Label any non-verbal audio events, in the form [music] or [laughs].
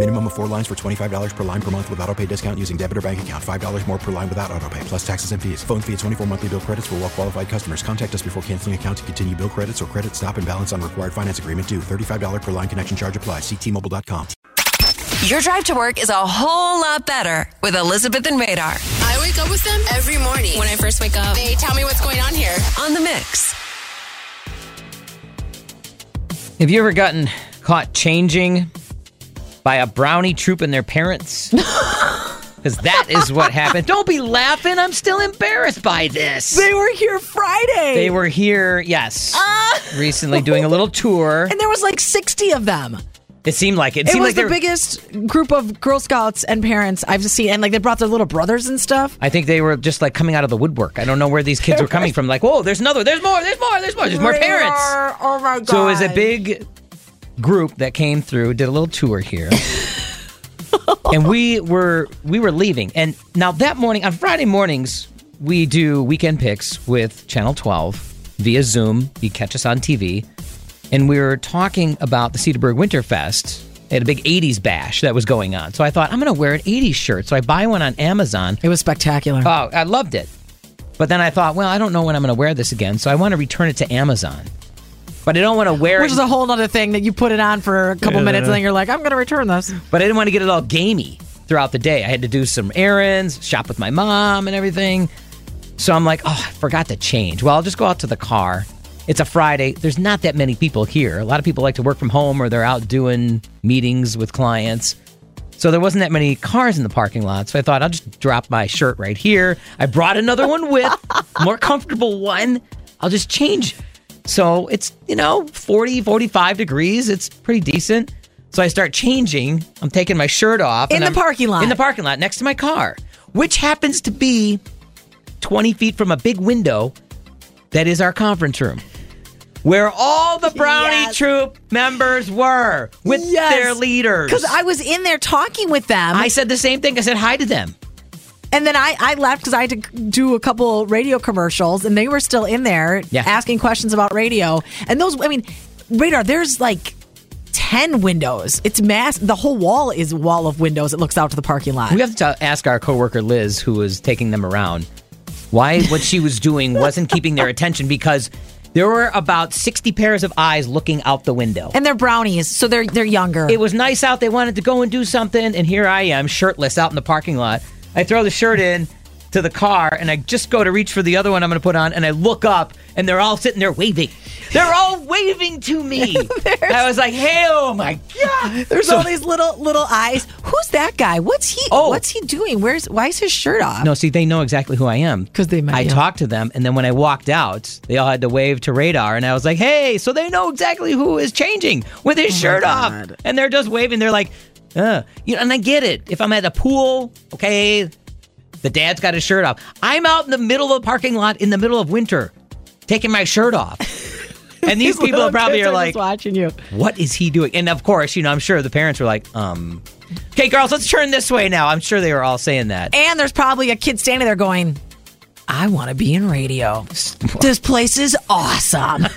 Minimum of four lines for $25 per line per month with auto pay discount using debit or bank account. $5 more per line without auto pay, plus taxes and fees. Phone fee at 24 monthly bill credits for well qualified customers. Contact us before canceling account to continue bill credits or credit stop and balance on required finance agreement due. $35 per line connection charge applies. See T-Mobile.com. Your drive to work is a whole lot better with Elizabeth and Radar I wake up with them every morning. When I first wake up, they tell me what's going on here. on the mix. Have you ever gotten caught changing by a brownie troop and their parents? [laughs] Because that is what happened. Don't be laughing. I'm still embarrassed by this. They were here Friday. They were here, yes, Ah. recently doing a little tour. [laughs] and there was like 60 of them. It seemed like it. It It, seemed was like they the were- biggest group of Girl Scouts and parents I've seen. And like they brought their little brothers and stuff. I think they were just like coming out of the woodwork. I don't know where these kids were coming [laughs] from. Like, whoa, there's another, there's more, there's more, there's more, there's more parents. Oh my God. So it was a big group that came through, did a little tour here. [laughs] and we were we were leaving. And now that morning, on Friday mornings, we do weekend picks with Channel 12 via Zoom. You catch us on TV. And we were talking about the Cedarburg Winterfest. They had a big 80s bash that was going on. So I thought, I'm going to wear an 80s shirt. So I buy one on Amazon. It was spectacular. Oh, I loved it. But then I thought, well, I don't know when I'm going to wear this again. So I want to return it to Amazon. But I don't want to wear it. Which it. is a whole other thing that you put it on for a couple minutes and then you're like, I'm going to return this. but I didn't want to get it all gamey throughout the day. I had to do some errands, shop with my mom, and everything. So I'm like, oh, I forgot to change. Well, I'll just go out to the car. It's a Friday. There's not that many people here. A lot of people like to work from home or they're out doing meetings with clients. So there wasn't that many cars in the parking lot. So I thought I'll just drop my shirt right here. I brought another one with, more comfortable one. I'll just change. So it's, you know, 40, 45 degrees. It's pretty decent. So I start changing. I'm taking my shirt off. In the I'm- parking lot. In the parking lot next to my car, which happens to be 20 feet from a big window that is our conference room. Where all the Brownie Yes. Troop members were with Yes. their leaders. Because I was in there talking with them. I said the same thing. I said hi to them. And then I, I left because I had to do a couple radio commercials, and they were still in there Yeah. asking questions about radio. And those, I mean, radar. There's like ten windows. It's mass. The whole wall is a wall of windows. It looks out to the parking lot. We have to ask our coworker Liz, who was taking them around, why what she was doing wasn't keeping their attention because there were about 60 pairs of eyes looking out the window. and they're brownies, so they're they're younger. It was nice out. They wanted to go and do something, and here I am, shirtless, out in the parking lot. I throw the shirt in to the car, and I just go to reach for the other one I'm going to put on, and I look up, and they're all sitting there waving. They're all waving to me. [laughs] I was like, "Hey, oh my god!" There's So- all these little little eyes. Who's that guy? What's he? Oh. what's he doing? Where's why is his shirt off? No, see, they know exactly who I am because they met I talked to them, and then when I walked out, they all had to wave to radar, and I was like, "Hey!" So they know exactly who is changing with his oh shirt off, and they're just waving. They're like, "Uh," you know, and I get it. If I'm at a pool, okay, the dad's got his shirt off. I'm out in the middle of the parking lot in the middle of winter, taking my shirt off. [laughs] And these people probably are like, watching you. what is he doing? And of course, you know, I'm sure the parents were like, um, okay, girls, let's turn this way now. I'm sure they were all saying that. And there's probably a kid standing there going, I want to be in radio. this [laughs] place is awesome. [laughs]